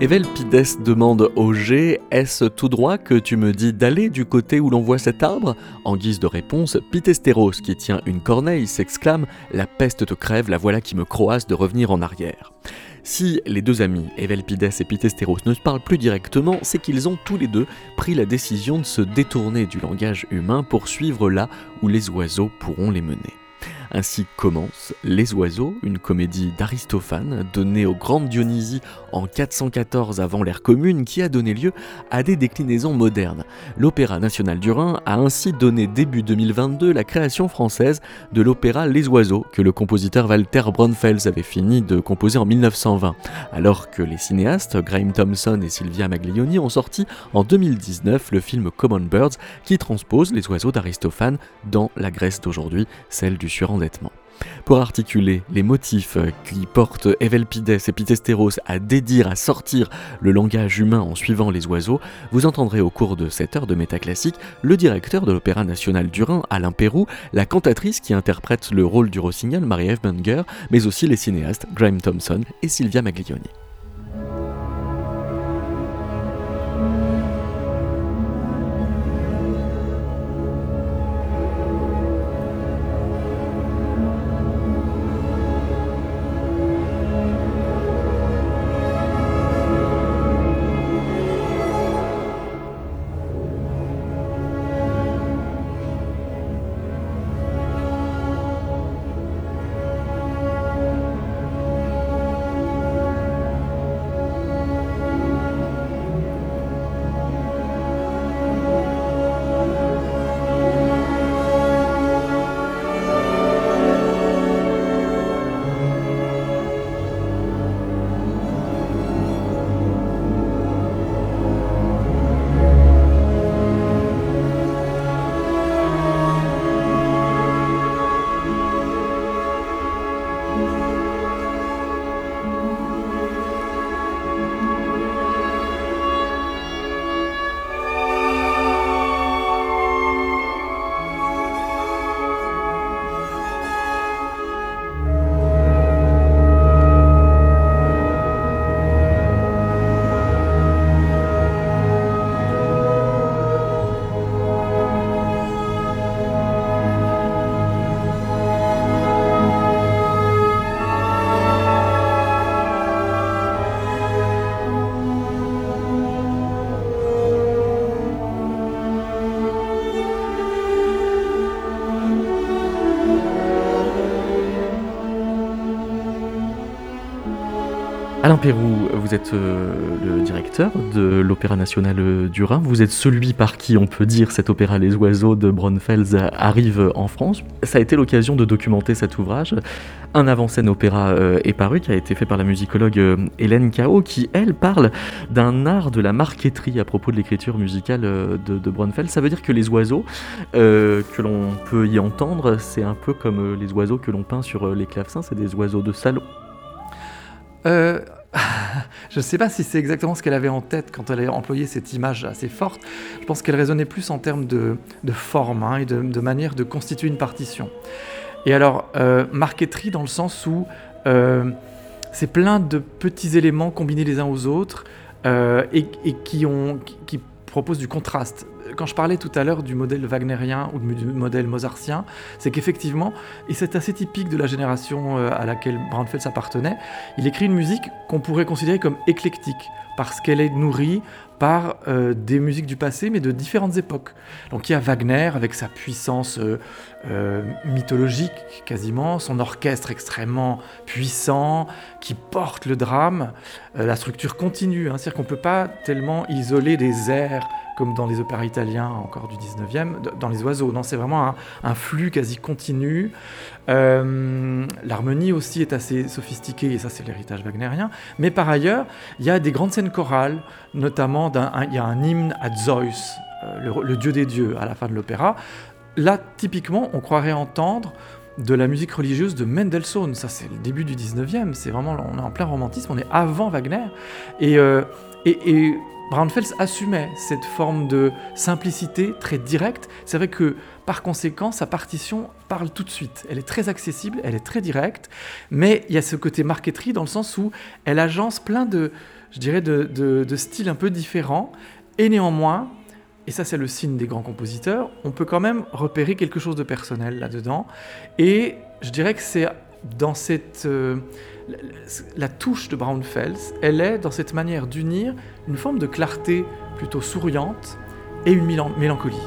Evel Pides demande au G Est-ce tout droit que tu me dis d'aller du côté où l'on voit cet arbre? En guise de réponse, Pitesteros, qui tient une corneille, s'exclame La peste te crève, la voilà qui me croasse de revenir en arrière. Si les deux amis, Evelpides et Pitesteros, ne se parlent plus directement, c'est qu'ils ont tous les deux pris la décision de se détourner du langage humain pour suivre là où les oiseaux pourront les mener. Ainsi commence Les Oiseaux, une comédie d'Aristophane donnée au Grand Dionysie en 414 avant l'ère commune qui a donné lieu à des déclinaisons modernes. L'Opéra national du Rhin a ainsi donné début 2022 la création française de l'opéra Les Oiseaux que le compositeur Walter Braunfels avait fini de composer en 1920, alors que les cinéastes Graham Thompson et Sylvia Maglioni ont sorti en 2019 le film Common Birds qui transpose les oiseaux d'Aristophane dans la Grèce d'aujourd'hui, celle du Pour articuler les motifs qui portent Evelpides et Pitesteros à dédire, à sortir le langage humain en suivant les oiseaux, vous entendrez au cours de cette heure de métaclassique le directeur de l'Opéra national du Rhin, Alain Pérou, la cantatrice qui interprète le rôle du rossignol, Marie-Ève Munger, mais aussi les cinéastes Graham Thompson et Sylvia Maglioni. Alain Pérou, vous êtes euh, le directeur de l'Opéra national du Rhin. Vous êtes celui par qui on peut dire cet opéra Les Oiseaux de Braunfels arrive en France. Ça a été l'occasion de documenter cet ouvrage. Un avant-scène opéra euh, est paru, qui a été fait par la musicologue euh, Hélène Cao, qui, elle, parle d'un art de la marqueterie à propos de l'écriture musicale de, de. Ça veut dire que les oiseaux que l'on peut y entendre, c'est un peu comme les oiseaux que l'on peint sur les clavecins, c'est des oiseaux de salon. je ne sais pas si c'est exactement ce qu'elle avait en tête quand elle a employé cette image assez forte. Je pense qu'elle résonnait plus en termes de, forme hein, et de, manière de constituer une partition. Et alors, euh, marqueterie dans le sens où euh, c'est plein de petits éléments combinés les uns aux autres euh, et, qui, ont, qui proposent du contraste quand je parlais tout à l'heure du modèle wagnérien ou du modèle mozartien, c'est qu'effectivement, et c'est assez typique de la génération euh, à laquelle Braunfels appartenait, il écrit une musique qu'on pourrait considérer comme éclectique, parce qu'elle est nourrie par euh, des musiques du passé, mais de différentes époques. Donc il y a Wagner avec sa puissance euh, mythologique quasiment, son orchestre extrêmement puissant qui porte le drame, la structure continue, hein, c'est-à-dire qu'on ne peut pas tellement isoler des airs comme dans les opéras italiens encore du 19e, dans les oiseaux. Non, c'est vraiment un, flux quasi continu. Euh, l'harmonie aussi est assez sophistiquée, et ça c'est l'héritage wagnérien. Mais par ailleurs, il y a des grandes scènes chorales, notamment il y a un hymne à Zeus, euh, le, dieu des dieux, à la fin de l'opéra. Là, typiquement, on croirait entendre de la musique religieuse de Mendelssohn. Ça, c'est le début du 19e. C'est vraiment, on est en plein romantisme, on est avant Wagner. Et, euh, et, et Braunfels assumait cette forme de simplicité très directe. C'est vrai que par conséquent, sa partition parle tout de suite. Elle est très accessible, elle est très directe, mais il y a ce côté marqueterie dans le sens où elle agence plein de, je dirais, de, styles un peu différents, et néanmoins, et ça c'est le signe des grands compositeurs, on peut quand même repérer quelque chose de personnel là-dedans. Et je dirais que c'est dans cette... Euh, la, touche de Braunfels, elle est dans cette manière d'unir une forme de clarté plutôt souriante et une mélancolie.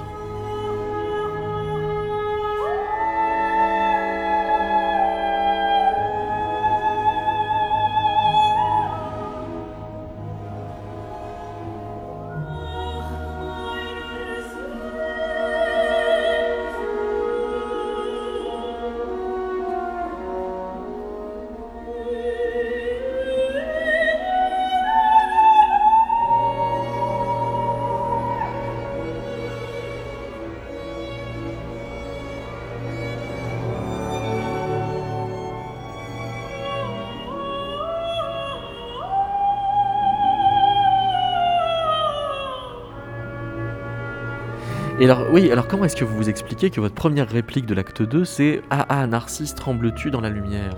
Et alors, oui, alors comment est-ce que vous vous expliquez que votre première réplique de l'acte 2, c'est Ah ah, Narcisse, trembles-tu dans la lumière?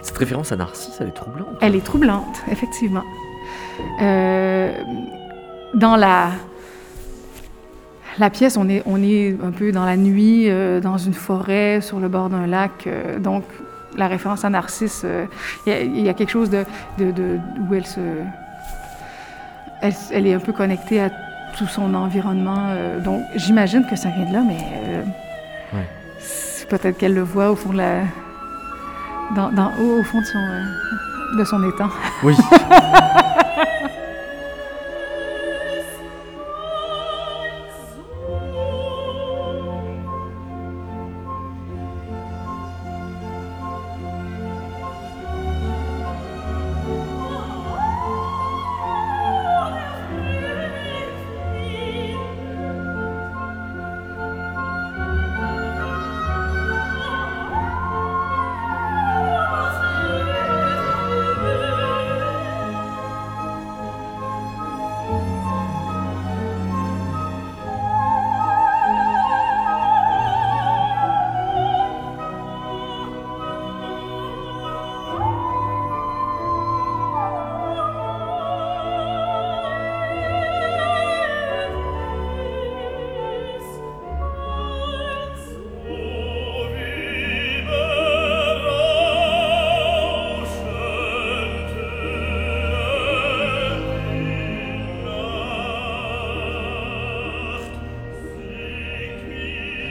Cette référence à Narcisse, elle est troublante. Elle est troublante, effectivement. Euh, dans la, pièce, on est, un peu dans la nuit, euh, dans une forêt, sur le bord d'un lac. Euh, donc, la référence à Narcisse, il y, a quelque chose où. Elle, elle, est un peu connectée à tout son environnement. Euh, donc, j'imagine que ça vient de là, mais euh, peut-être qu'elle le voit au fond de la, dans, dans, au, fond de son, euh, de son étang. Oui.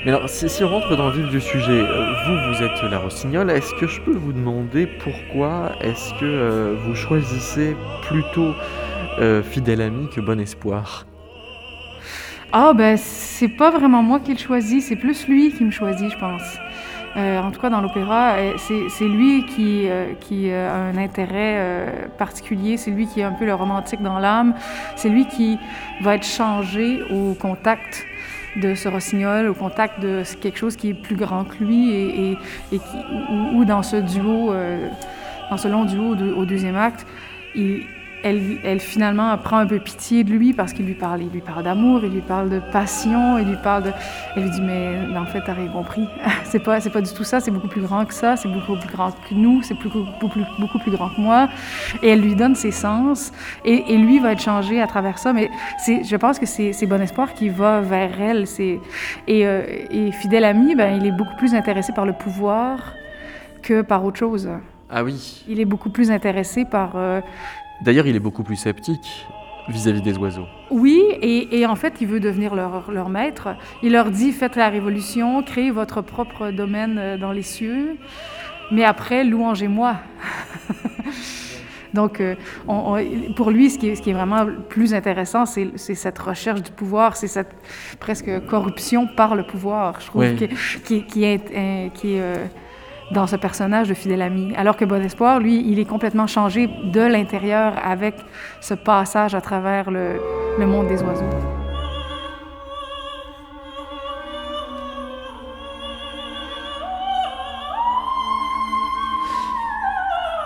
Alors, si, on rentre dans le vif du sujet, euh, vous, vous êtes la rossignol, est-ce que je peux vous demander pourquoi est-ce que euh, vous choisissez plutôt euh, Fidèle Ami que Bon Espoir? Ah, ben, c'est pas vraiment moi qui le choisis, c'est plus lui qui me choisit, je pense. en tout cas, dans l'opéra, c'est lui qui a un intérêt particulier, c'est lui qui est un peu le romantique dans l'âme, c'est lui qui va être changé au contact de ce rossignol au contact de quelque chose qui est plus grand que lui et, et, qui, ou, dans ce duo, euh, dans ce long duo au deuxième acte, il, elle, finalement prend un peu pitié de lui parce qu'il lui parle, il lui parle d'amour, il lui parle de passion, il lui parle de, elle lui dit mais, en fait t'as rien compris, c'est pas c'est pas du tout ça, c'est beaucoup plus grand que ça, c'est beaucoup plus grand que nous, c'est beaucoup, beaucoup, beaucoup plus grand que moi, et elle lui donne ses sens et, lui va être changé à travers ça, mais c'est je pense que c'est Bon Espoir qui va vers elle, c'est et, euh, et Fidèle Ami, ben il est beaucoup plus intéressé par le pouvoir que par autre chose. Ah oui. Il est beaucoup plus intéressé par euh, D'ailleurs, il est beaucoup plus sceptique vis-à-vis des oiseaux. Oui, et, en fait, il veut devenir leur, leur, maître. Il leur dit, faites la révolution, créez votre propre domaine euh, dans les cieux, mais après, louangez-moi. Donc, euh, pour lui, ce qui, est, ce qui, est, vraiment plus intéressant, c'est cette recherche du pouvoir, c'est cette presque corruption par le pouvoir, je trouve, qui, qui, est... Qui est euh, dans ce personnage de fidèle ami. Alors que Bon Espoir, lui, il est complètement changé de l'intérieur avec ce passage à travers le, le monde des oiseaux.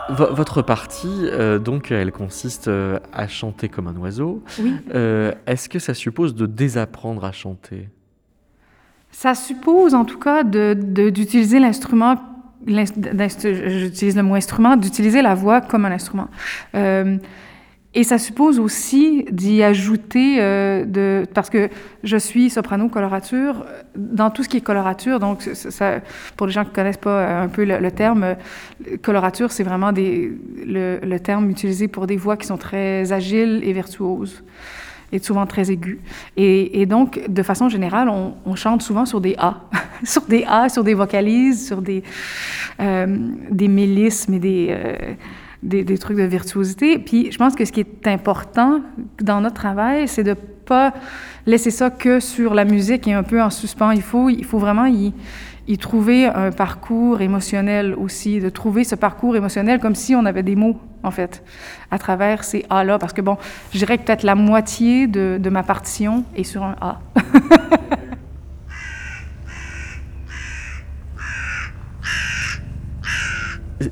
votre partie, euh, donc, elle consiste euh, à chanter comme un oiseau. Oui. Euh, Est-ce que ça suppose de désapprendre à chanter? Ça suppose en tout cas de- de- d'utiliser l'instrument, j'utilise le mot instrument, d'utiliser la voix comme un instrument. Euh, et ça suppose aussi d'y ajouter, euh, de, parce que je suis soprano colorature, dans tout ce qui est colorature, donc ça- pour les gens qui ne connaissent pas euh, un peu le, terme, colorature, c'est vraiment des, le terme utilisé pour des voix qui sont très agiles et virtuoses et souvent très aigus. Et, et donc, de façon générale, on, chante souvent sur des A, sur des A, sur des vocalises, sur des, euh, des mélismes et des, euh, des, des trucs de virtuosité. Puis, je pense que ce qui est important dans notre travail, c'est de pas laisser ça que sur la musique et un peu en suspens. Il faut, il faut vraiment y, y trouver un parcours émotionnel aussi, de trouver ce parcours émotionnel comme si on avait des mots, en fait, à travers ces A-là. Parce que, bon, je dirais que peut-être la moitié de, de ma partition est sur un A.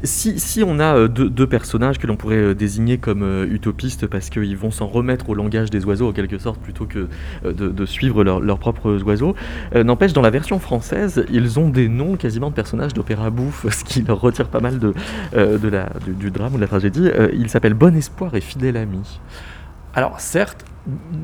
Si, on a euh, deux, personnages que l'on pourrait euh, désigner comme euh, utopistes parce qu'ils vont s'en remettre au langage des oiseaux en quelque sorte plutôt que de, suivre leur- leurs propres oiseaux, n'empêche dans la version française ils ont des noms quasiment de personnages d'opéra bouffe, ce qui leur retire pas mal de, du, du drame ou de la tragédie. Ils s'appellent Bon Espoir et Fidèle Ami. Alors certes,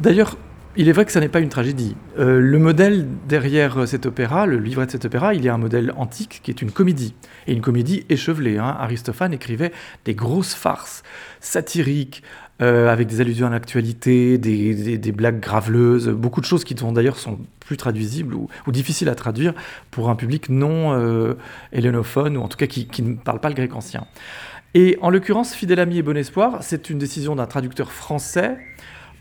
d'ailleurs, il est vrai que ça n'est pas une tragédie. Euh, le modèle derrière euh, cet opéra, le livret de cet opéra, il y a un modèle antique qui est une comédie. Et une comédie échevelée. hein. Aristophane écrivait des grosses farces satiriques, euh, avec des allusions à l'actualité, des, blagues graveleuses, beaucoup de choses qui d'ailleurs sont plus traduisibles ou, difficiles à traduire pour un public non euh, hellénophone, ou en tout cas qui, qui ne parle pas le grec ancien. Et en l'occurrence, Fidèle Ami et Bon Espoir, c'est une décision d'un traducteur français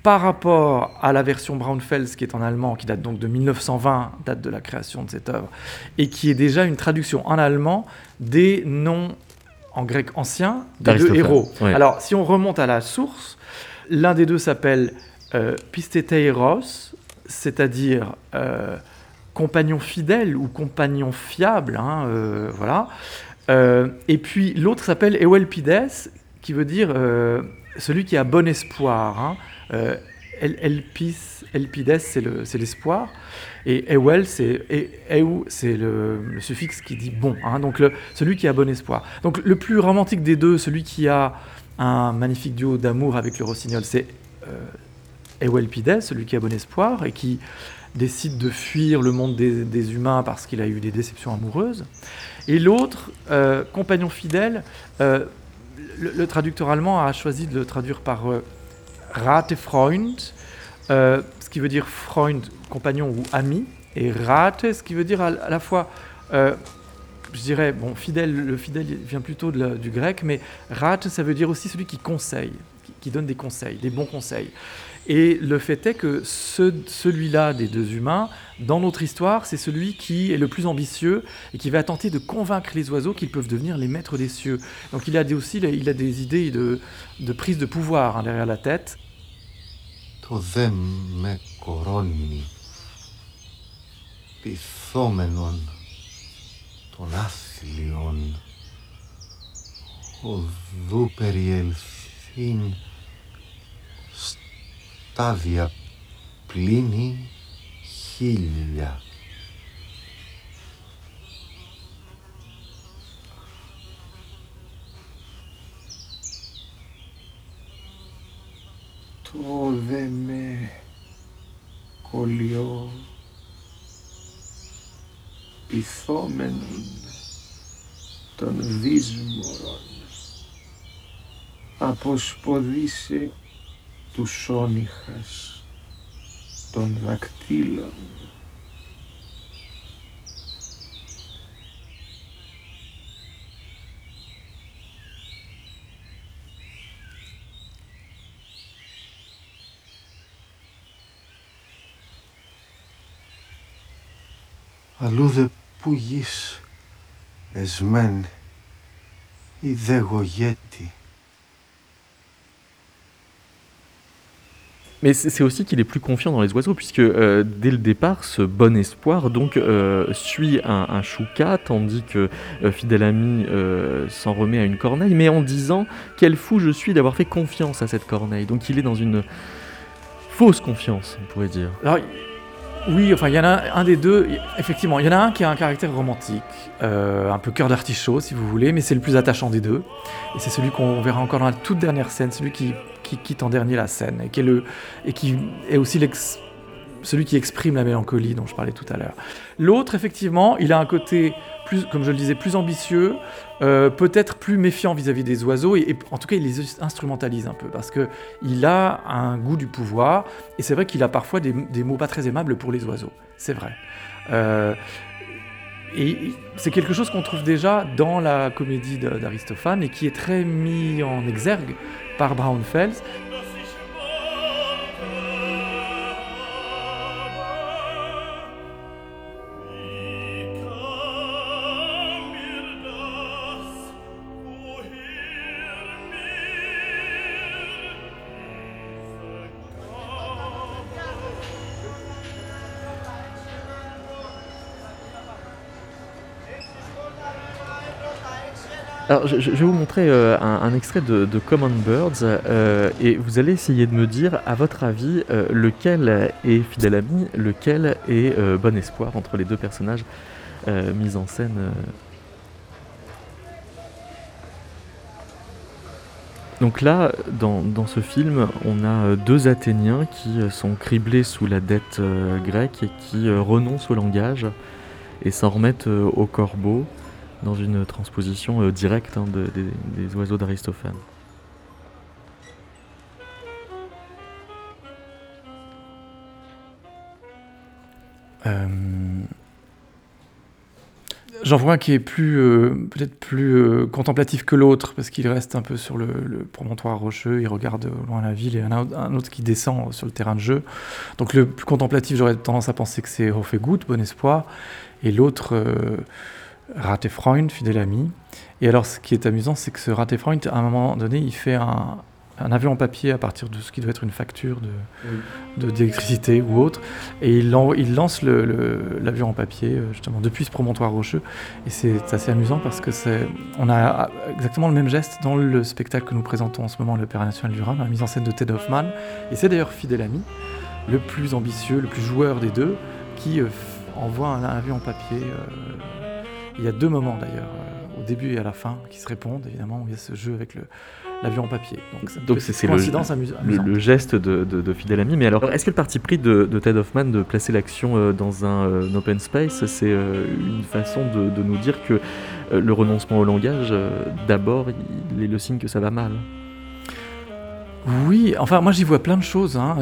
par rapport à la version Braunfels qui est en allemand, qui date donc de 1920, date de la création de cette œuvre, et qui est déjà une traduction en allemand des noms en grec ancien des deux héros. Alors, si on remonte à la source, l'un des deux s'appelle euh, Pisteteiros, c'est-à-dire euh, compagnon fidèle ou compagnon fiable, hein, euh, voilà. Et puis l'autre s'appelle Ewelpides, qui veut dire celui qui a bon espoir. Hein. Euh, El- Elpis, Elpides, c'est le- c'est l'espoir. Et Ewel, c'est le, le suffixe qui dit bon. hein. donc celui qui a bon espoir. Donc le plus romantique des deux, celui qui a un magnifique duo d'amour avec le rossignol, c'est euh, Ewelpides, celui qui a bon espoir et qui décide de fuir le monde des, humains parce qu'il a eu des déceptions amoureuses. Et l'autre, euh, compagnon fidèle, euh, le, traducteur allemand a choisi de le traduire par Ratefreund, euh, ce qui veut dire Freund, compagnon ou ami, et Rate, ce qui veut dire à, la fois, euh, je dirais, bon, fidèle, le fidèle vient plutôt du grec, mais Rate, ça veut dire aussi celui qui conseille, qui, donne des conseils, des bons conseils. Et le fait est que ce- celui-là des deux humains, dans notre histoire, c'est celui qui est le plus ambitieux et qui va tenter de convaincre les oiseaux qu'ils peuvent devenir les maîtres des cieux. Donc il a des- aussi il a des idées de, de prise de pouvoir hein, derrière la tête. Το δε με κορώνει πυθόμενον των άθλιων οδού περιελθύν στάδια πλήνη χίλια. Το δε με κολλιό πυθόμενον των δύσμορων αποσποδίσε τους σόνιχας των δακτύλων. Αλλού δε που γης εσμέν ή δε γογέτη. Mais c'est aussi qu'il est plus confiant dans les oiseaux, puisque euh, dès le départ, ce bon espoir donc euh, suit un, un, chouka, tandis que euh, Fidèle Ami s'en remet à une corneille, mais en disant quel fou je suis d'avoir fait confiance à cette corneille. Donc il est dans une fausse confiance, on pourrait dire. Alors, oui, enfin, il y en a un, des deux, effectivement, il y en a un qui a un caractère romantique, un peu cœur d'artichaut si vous voulez, mais c'est le plus attachant des deux. Et c'est celui qu'on verra encore dans la toute dernière scène, celui qui qui quitte en dernier la scène et qui est, et qui est aussi celui qui exprime la mélancolie dont je parlais tout à l'heure. L'autre, effectivement, il a un côté, plus, comme je le disais, plus ambitieux, euh, peut-être plus méfiant vis-à-vis des oiseaux, et, en tout cas, il les instrumentalise un peu, parce qu'il a un goût du pouvoir, et c'est vrai qu'il a parfois des, mots pas très aimables pour les oiseaux, c'est vrai. Euh, et c'est quelque chose qu'on trouve déjà dans la comédie d'Aristophane et qui est très mis en exergue par Braunfels. Alors, je, vais vous montrer euh, un, extrait de, Common Birds euh, et vous allez essayer de me dire, à votre avis, euh, lequel est Fidèle Ami, lequel est Bon Espoir entre les deux personnages mis en scène. Donc là, dans, dans, ce film, on a deux Athéniens qui sont criblés sous la dette grecque et qui renoncent au langage et s'en remettent au corbeau dans une transposition euh, directe hein, des, oiseaux d'Aristophane. Euh, j'en vois un qui est plus, euh, peut-être plus contemplatif que l'autre, parce qu'il reste un peu sur le, promontoire rocheux, il regarde loin la ville, et un, autre qui descend sur le terrain de jeu. Donc le plus contemplatif, j'aurais tendance à penser que c'est Hofegut, Bon Espoir, et l'autre Ratefreund, fidèle ami. Et alors, ce qui est amusant, c'est que ce Ratefreund, à un moment donné, il fait un, avion en papier à partir de ce qui doit être une facture de, d'électricité ou autre, et il, il lance l'avion en papier euh, justement depuis ce promontoire rocheux. Et c'est assez amusant parce que c'est, on a exactement le même geste dans le spectacle que nous présentons en ce moment, l'Opéra national du Rhin, la mise en scène de Ted Hoffman. Et c'est d'ailleurs fidèle ami, le plus ambitieux, le plus joueur des deux, qui euh, envoie un, avion en papier. Euh, il y a deux moments d'ailleurs, euh, au début et à la fin, qui se répondent, évidemment, où il y a ce jeu avec l'avion en papier. Donc c'est le, le, geste de, de, Fidèle Ami. Mais alors, est-ce que le parti pris de, Ted Hoffman de placer l'action euh, dans un euh, open space, c'est une façon de, nous dire que le renoncement au langage, d'abord, il est le signe que ça va mal? Oui, enfin moi j'y vois plein de choses. Hein.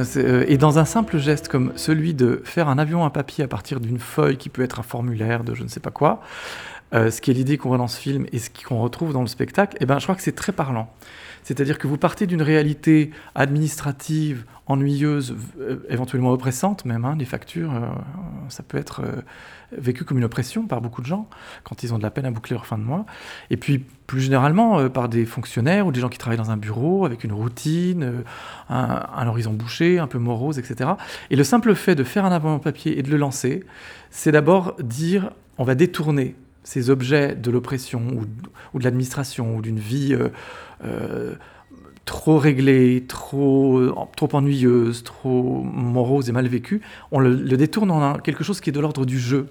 et dans un simple geste comme celui de faire un avion à papier à partir d'une feuille qui peut être un formulaire de je ne sais pas quoi, euh, ce qui est l'idée qu'on voit dans ce film et ce qu'on retrouve dans le spectacle, eh ben, je crois que c'est très parlant. C'est-à-dire que vous partez d'une réalité administrative, ennuyeuse, euh, éventuellement oppressante même, hein, des factures, euh, ça peut être vécu comme une oppression par beaucoup de gens quand ils ont de la peine à boucler leur fin de mois. Et puis plus généralement par des fonctionnaires ou des gens qui travaillent dans un bureau avec une routine, un, horizon bouché, un peu morose, etc. Et le simple fait de faire un avant papier et de le lancer, c'est d'abord dire on va détourner ces objets de l'oppression ou, de l'administration ou d'une vie euh, euh, trop réglée, trop, trop ennuyeuse, trop morose et mal vécue, on le, détourne en quelque chose qui est de l'ordre du jeu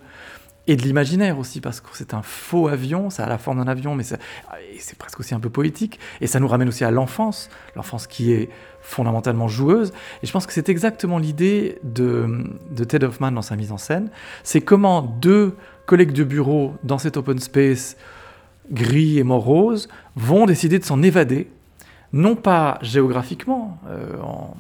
et de l'imaginaire aussi, parce que c'est un faux avion, ça a la forme d'un avion, mais c'est presque aussi un peu poétique, et ça nous ramène aussi à l'enfance, l'enfance qui est fondamentalement joueuse, et je pense que c'est exactement l'idée de, de Ted Hoffman dans sa mise en scène, c'est comment deux collègues de bureau dans cet open space gris et morose vont décider de s'en évader, non pas géographiquement, euh, en,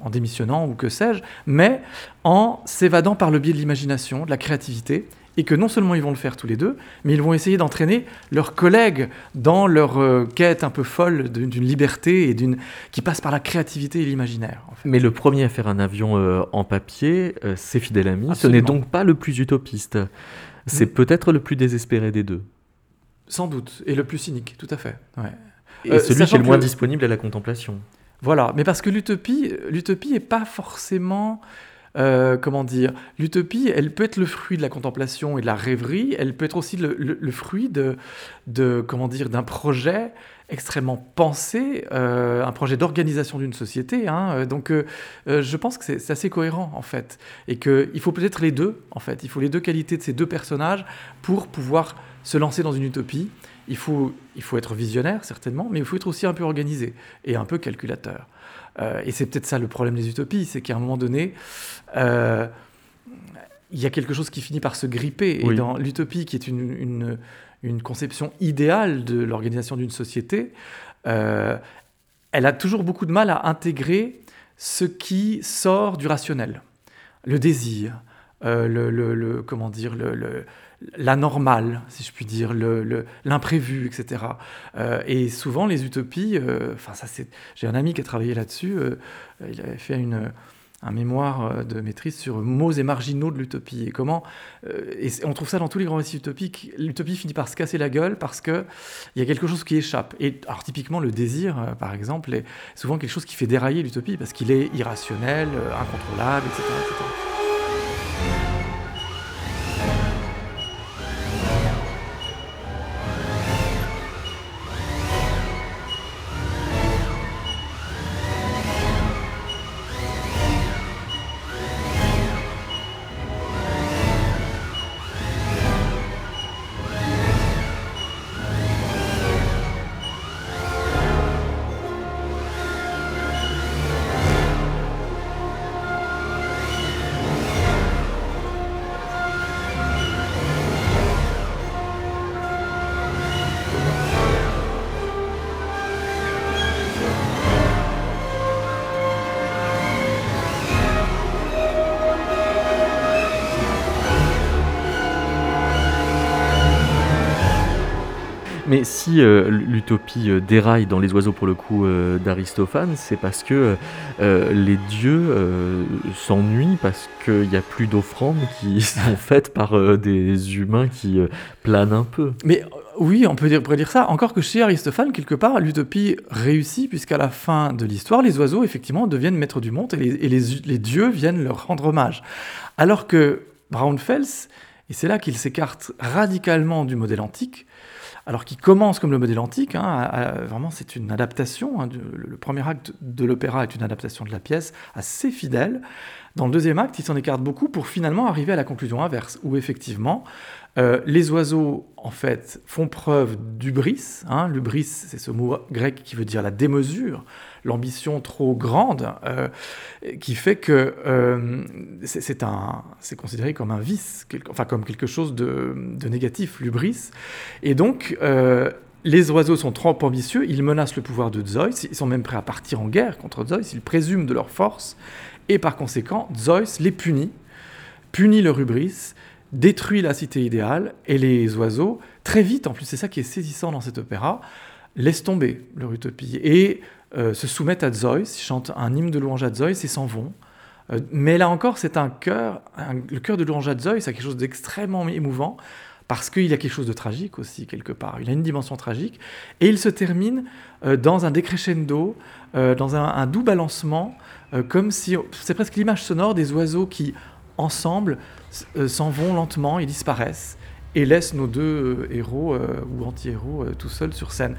en, démissionnant ou que sais-je, mais en s'évadant par le biais de l'imagination, de la créativité, et que non seulement ils vont le faire tous les deux, mais ils vont essayer d'entraîner leurs collègues dans leur euh, quête un peu folle d'une liberté et d'une qui passe par la créativité et l'imaginaire. Mais le premier à faire un avion euh, en papier, c'est Fidel Ami. Ce n'est donc pas le plus utopiste. C'est mm. peut-être le plus désespéré des deux. Sans doute, et le plus cynique, tout à fait. Et celui qui est le moins disponible à la contemplation. Voilà, mais parce que l'utopie, l'utopie n'est pas forcément euh, comment dire, l'utopie, elle peut être le fruit de la contemplation et de la rêverie, elle peut être aussi le, fruit de, de, comment dire, d'un projet extrêmement pensé, euh, un projet d'organisation d'une société. Hein. donc, euh, je pense que c'est assez cohérent en fait, et qu'il faut peut-être les deux en fait. Il faut les deux qualités de ces deux personnages pour pouvoir se lancer dans une utopie. Il faut, il faut être visionnaire certainement, mais il faut être aussi un peu organisé et un peu calculateur. Euh, et c'est peut-être ça le problème des utopies, c'est qu'à un moment donné, euh, il y a quelque chose qui finit par se gripper. Et dans l'utopie, qui est une, une, conception idéale de l'organisation d'une société, euh, elle a toujours beaucoup de mal à intégrer ce qui sort du rationnel. Le désir, le, le, comment dire, le, l'anormal, si je puis dire, l'imprévu, etc. Euh, et souvent, les utopies, euh, enfin, ça c'est, j'ai un ami qui a travaillé là-dessus, euh, il avait fait une, un mémoire de maîtrise sur mots et marginaux de l'utopie et comment, et on trouve ça dans tous les grands récits utopiques, l'utopie finit par se casser la gueule parce qu'il y a quelque chose qui échappe. Et alors typiquement, le désir, par exemple, est souvent quelque chose qui fait dérailler l'utopie parce qu'il est irrationnel, incontrôlable, etc. Mais si euh, l'utopie euh, déraille dans les oiseaux pour le coup euh, d'Aristophane, c'est parce que les dieux s'ennuient parce qu'il n'y a plus d'offrandes qui sont faites par des humains qui planent un peu. Mais oui, on peut dire, ça. Encore que chez Aristophane, quelque part, l'utopie réussit, puisqu'à la fin de l'histoire, les oiseaux, effectivement, deviennent maîtres du monde et, les, les, dieux viennent leur rendre hommage. Alors que Braunfels, et c'est là qu'il s'écarte radicalement du modèle antique, alors qui commence comme le modèle antique, hein, vraiment c'est une adaptation, hein, le, premier acte de l'opéra est une adaptation de la pièce assez fidèle. Dans le deuxième acte, il s'en écarte beaucoup pour finalement arriver à la conclusion inverse, où effectivement euh, les oiseaux en fait font preuve d'ubris. Hein, L'ubris, c'est ce mot grec qui veut dire la démesure, l'ambition trop grande, euh, qui fait que euh, c'est considéré comme un vice, enfin comme quelque chose de, négatif, l'ubris. Et donc, les oiseaux sont trop ambitieux, ils menacent le pouvoir de Zeus, ils sont même prêts à partir en guerre contre Zeus, ils présument de leur force, et par conséquent, Zeus les punit, punit leur hubris, détruit la cité idéale, et les oiseaux, très vite, en plus c'est ça qui est saisissant dans cet opéra, laissent tomber leur utopie. Et euh, se soumettent à Zeus, chantent un hymne de louange à Zeus et s'en vont. Euh, mais là encore, c'est un cœur, le cœur de louange à Zeus, c'est quelque chose d'extrêmement émouvant parce qu'il y a quelque chose de tragique aussi quelque part. Il a une dimension tragique et il se termine euh, dans un décrescendo, dans un, doux balancement, comme si c'est presque l'image sonore des oiseaux qui ensemble s'en vont lentement, ils disparaissent et laissent nos deux héros ou anti-héros tout seuls sur scène.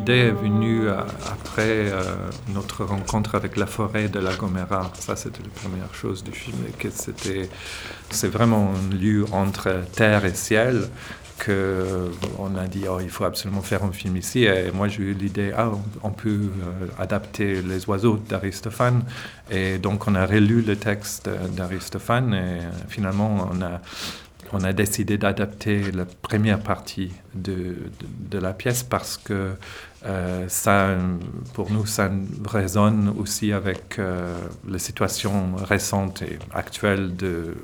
L'idée est venue euh, après euh, notre rencontre avec la forêt de la Gomera. Ça, c'était la première chose du film, c'était, c'est vraiment un lieu entre terre et ciel que on a dit oh, il faut absolument faire un film ici et moi j'ai eu l'idée ah on, peut euh, adapter les oiseaux d'Aristophane et donc on a relu le texte d'Aristophane et finalement on a on a décidé d'adapter la première partie de, de, la pièce parce que euh, ça, pour nous, ça résonne aussi avec euh, la situation récente et actuelle de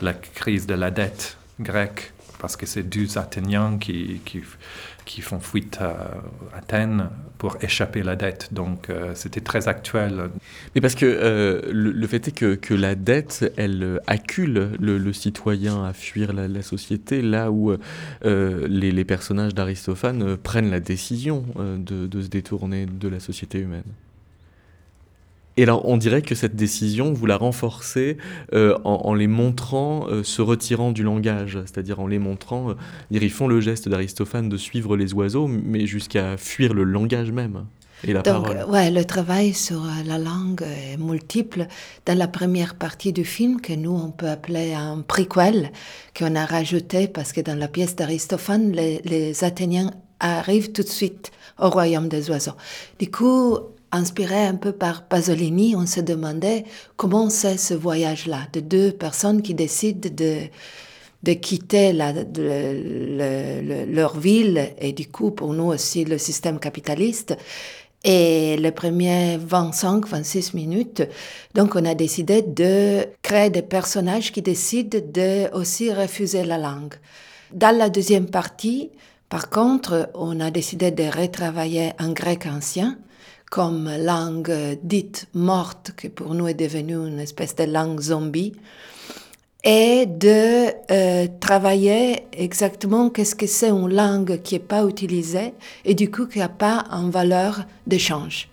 la crise de la dette grecque, parce que c'est deux Athéniens qui, qui qui font fuite à Athènes pour échapper à la dette. Donc euh, c'était très actuel. Mais parce que euh, le, fait est que, que, la dette, elle accule le, citoyen à fuir la, société, là où euh, les, personnages d'Aristophane prennent la décision de se détourner de la société humaine. Et alors, on dirait que cette décision, vous la renforcez euh, en, les montrant euh, se retirant du langage, c'est-à-dire en les montrant, euh, ils font le geste d'Aristophane de suivre les oiseaux, mais jusqu'à fuir le langage même. Et la Donc, parole. ouais, le travail sur la langue est multiple. Dans la première partie du film, que nous, on peut appeler un prequel, qu'on a rajouté parce que dans la pièce d'Aristophane, les, les Athéniens arrivent tout de suite au royaume des oiseaux. Du coup, inspiré un peu par Pasolini, on se demandait comment c'est ce voyage-là, de deux personnes qui décident de, de quitter leur ville et du coup pour nous aussi le système capitaliste. Et les premiers 25-26 minutes, donc on a décidé de créer des personnages qui décident de aussi refuser la langue. Dans la deuxième partie, par contre, on a décidé de retravailler un grec ancien comme langue dite morte, qui pour nous est devenue une espèce de langue zombie, et de euh, travailler exactement qu'est-ce que c'est une langue qui n'est pas utilisée et du coup qui n'a pas en valeur d'échange.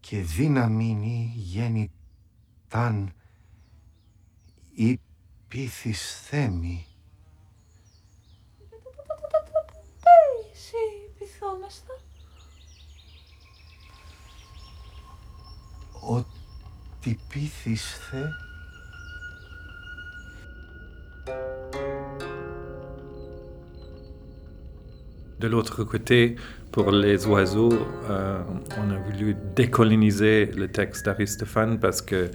και δύναμη γέννη ταν πείθεις θέμη. Εσύ πειθόμαστε. Ότι πείθεις θε... De l'autre côté, pour les oiseaux, euh, on a voulu décoloniser le texte d'Aristophane parce que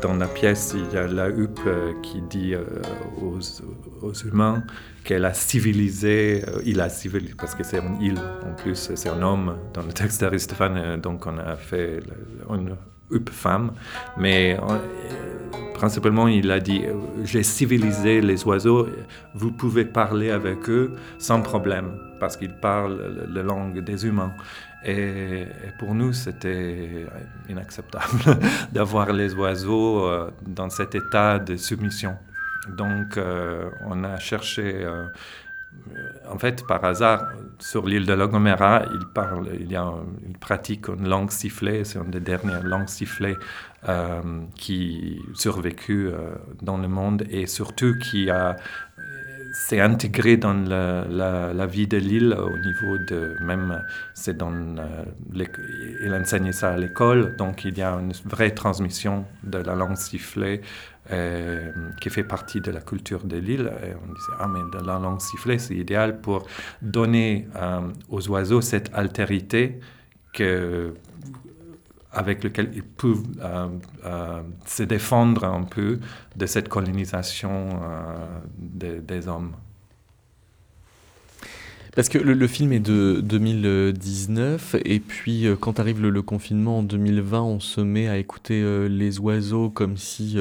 dans la pièce, il y a la huppe euh, qui dit euh, aux, humains qu'elle a civilisé, il a civilisé, parce que c'est une île en plus, c'est un homme dans le texte d'Aristophane, donc on a fait huppe femme, mais principalement, il a dit J'ai civilisé les oiseaux, vous pouvez parler avec eux sans problème, parce qu'ils parlent la langue des humains. Et, pour nous, c'était inacceptable d'avoir les oiseaux euh, dans cet état de soumission. Donc, euh, on a cherché. Euh, en fait, par hasard, sur l'île de La Gomera, il pratique une langue sifflée, c'est une des dernières langues sifflées euh, qui survécu euh, dans le monde et surtout qui a s'est intégré dans la, vie de l'île au niveau de même c'est dans euh, il enseigne ça à l'école donc il y a une vraie transmission de la langue sifflée euh, qui fait partie de la culture de l'île. On disait, ah mais la langue sifflée, c'est idéal pour donner aux oiseaux cette altérité que avec lequel ils peuvent euh, euh, se défendre un peu de cette colonisation euh, des hommes. Parce que le, film est de 2019, et puis quand arrive le, confinement en 2020, on se met à écouter les oiseaux comme si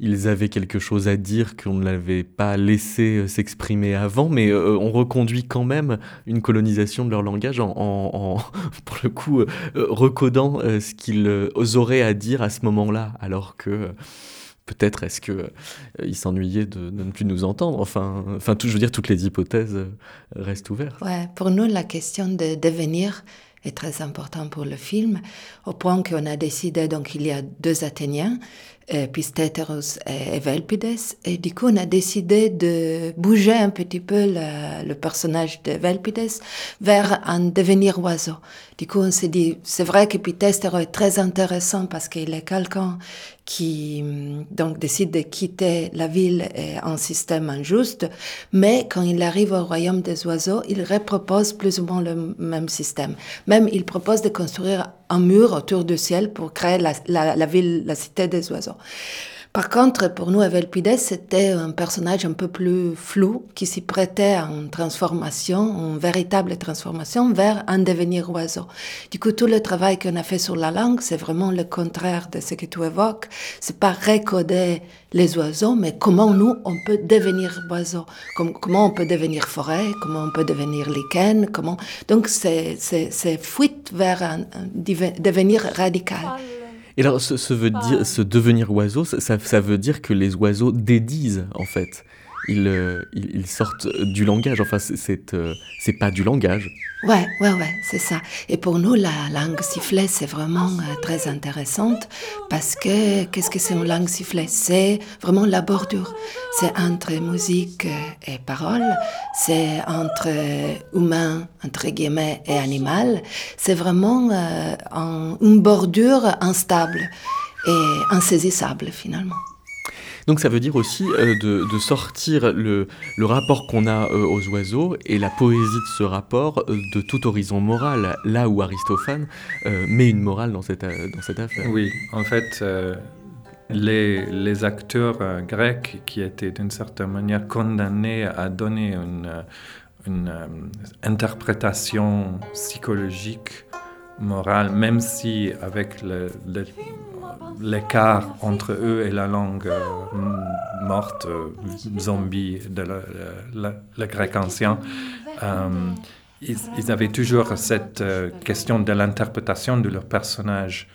ils avaient quelque chose à dire qu'on ne l'avait pas laissé s'exprimer avant, mais on reconduit quand même une colonisation de leur langage en, en pour le coup, recodant ce qu'ils auraient à dire à ce moment-là, alors que peut-être est-ce que euh, il s'ennuyait de, ne plus nous entendre. Enfin, enfin, tout, je veux dire, toutes les hypothèses euh, restent ouvertes. Ouais, pour nous, la question de devenir est très importante pour le film, au point qu'on a décidé, donc il y a deux Athéniens, euh, Pistéteros et Evelpides, et du coup on a décidé de bouger un petit peu le, personnage de Evelpides vers un devenir oiseau. Du coup on s'est dit, c'est vrai que Pistéteros est très intéressant parce qu'il est quelqu'un qui hum, donc décide de quitter la ville et un système injuste, mais quand il arrive au royaume des oiseaux, il repropose plus ou moins le même système. Même il propose de construire un mur autour du ciel pour créer la, ville, la cité des oiseaux. Par contre, pour nous, Evelpides, c'était un personnage un peu plus flou qui s'y prêtait à une transformation, une véritable transformation vers un devenir oiseau. Du coup, tout le travail qu'on a fait sur la langue, c'est vraiment le contraire de ce que tu évoques. C'est pas recoder les oiseaux, mais comment nous, on peut devenir oiseau. comment on peut devenir forêt, comment on peut devenir lichen, comment... Donc, c'est, c'est, fuite vers un devenir radical. Et alors, ce, veut dire, ce devenir oiseau, ça, ça, veut dire que les oiseaux dédisent, en fait. Ils, euh, sortent du langage. Enfin, c'est euh, pas du langage. Ouais, ouais, ouais, c'est ça. Et pour nous, la langue sifflée, c'est vraiment euh, très intéressante parce que qu'est-ce que c'est une langue sifflée? C'est vraiment la bordure. C'est entre musique et parole, c'est entre humain, entre guillemets, et animal. C'est vraiment euh, une bordure instable et insaisissable finalement. Donc ça veut dire aussi euh, de, sortir le, rapport qu'on a euh, aux oiseaux et la poésie de ce rapport euh, de tout horizon moral, là où Aristophane met une morale dans cette, dans cette affaire. Oui, en fait, les, acteurs grecs qui étaient d'une certaine manière condamnés à donner une, une interprétation psychologique morale, même si avec le, l'écart entre eux et la langue euh, morte, euh, zombie de le, grec ancien. Euh, ils, avaient toujours cette question de l'interprétation de leur personnage.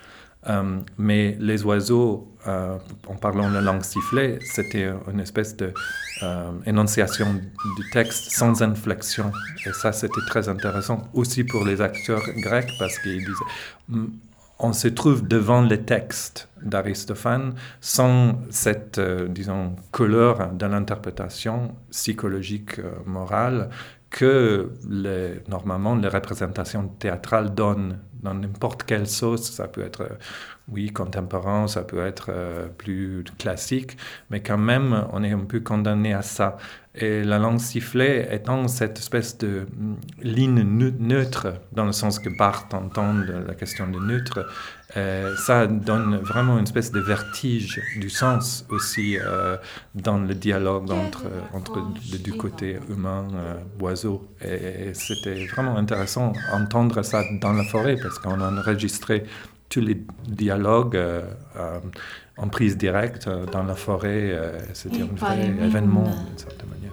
mais les oiseaux, en parlant la langue sifflée, c'était une espèce de énonciation du texte sans inflexion. Et ça, c'était très intéressant aussi pour les acteurs grecs parce qu'ils disaient on se trouve devant les textes d'Aristophane sans cette, euh, disons, couleur de l'interprétation psychologique euh, morale que normalement les représentations théâtrales donnent dans n'importe quelle sauce. Ça peut être, euh, oui, contemporain, ça peut être plus classique, mais quand même, on est un peu condamné à ça. Et la langue sifflée étant cette espèce de mm, ligne neutre, dans le sens que Barthes entend la question de neutre, euh, ça donne vraiment une espèce de vertige du sens aussi euh, dans le dialogue entre, entre du côté humain, euh, oiseau. Et, c'était vraiment intéressant d'entendre ça dans la forêt parce qu'on a enregistré tous les dialogues en prise directe dans la forêt. c'était un vrai événement d'une certaine manière.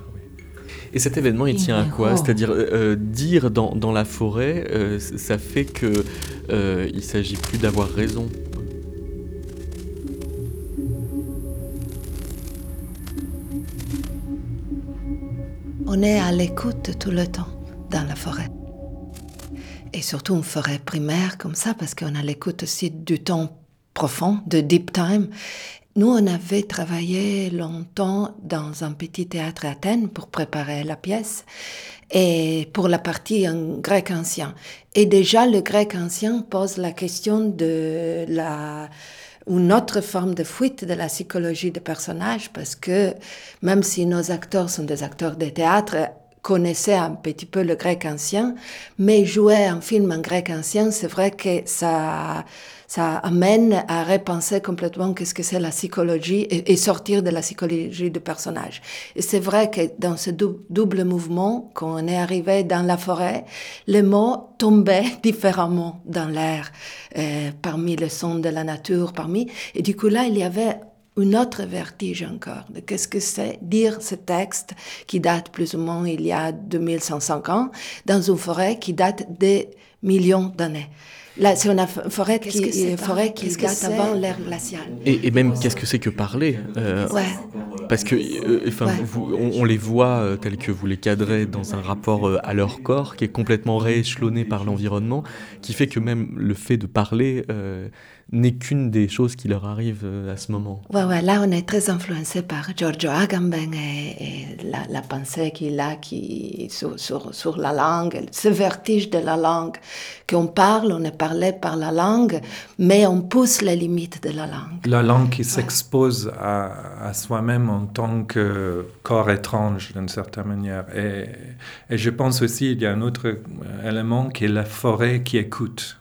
Et cet événement, il tient à quoi C'est-à-dire euh, euh, dire dans, dans, la forêt, euh, ça fait que il s'agit plus d'avoir raison. On est à l'écoute tout le temps dans la forêt. Et surtout une forêt primaire comme ça, parce qu'on a l'écoute aussi du temps profond, de deep time. Nous, on avait travaillé longtemps dans un petit théâtre à Athènes pour préparer la pièce et pour la partie en grec ancien. Et déjà, le grec ancien pose la question de la, une autre forme de fuite de la psychologie des personnages parce que même si nos acteurs sont des acteurs de théâtre, connaissaient un petit peu le grec ancien, mais jouer un film en grec ancien, c'est vrai que ça, ça amène à repenser complètement qu'est-ce que c'est la psychologie et, sortir de la psychologie du personnage. Et c'est vrai que dans ce double mouvement, quand on est arrivé dans la forêt, les mots tombaient différemment dans l'air, euh, parmi le son de la nature, parmi, et du coup là, il y avait une autre vertige encore de qu'est-ce que c'est dire ce texte qui date plus ou moins il y a 2500 ans dans une forêt qui date des millions d'années. Là, c'est une forêt qui, forêt qui date avant l'ère glaciale. Et, même, qu'est-ce que c'est que parler euh, Ouais, Parce que, euh, enfin, Ouais. vous- on, on les voit euh, tels que vous les cadrez dans un rapport euh, à leur corps qui est complètement rééchelonné par l'environnement, qui fait que même le fait de parler euh, n'est qu'une des choses qui leur arrivent euh, à ce moment. Ouais, ouais, là, on est très influencé par Giorgio Agamben et, et la, la pensée qu'il a qui, sur, sur, sur la langue, ce vertige de la langue, qu'on parle, on est parlé par la langue, mais on pousse les limites de la langue. La langue qui s'expose à, à soi-même en tant que corps étrange d'une certaine manière. Et, et je pense aussi il y a un autre euh, élément qui est la forêt qui écoute.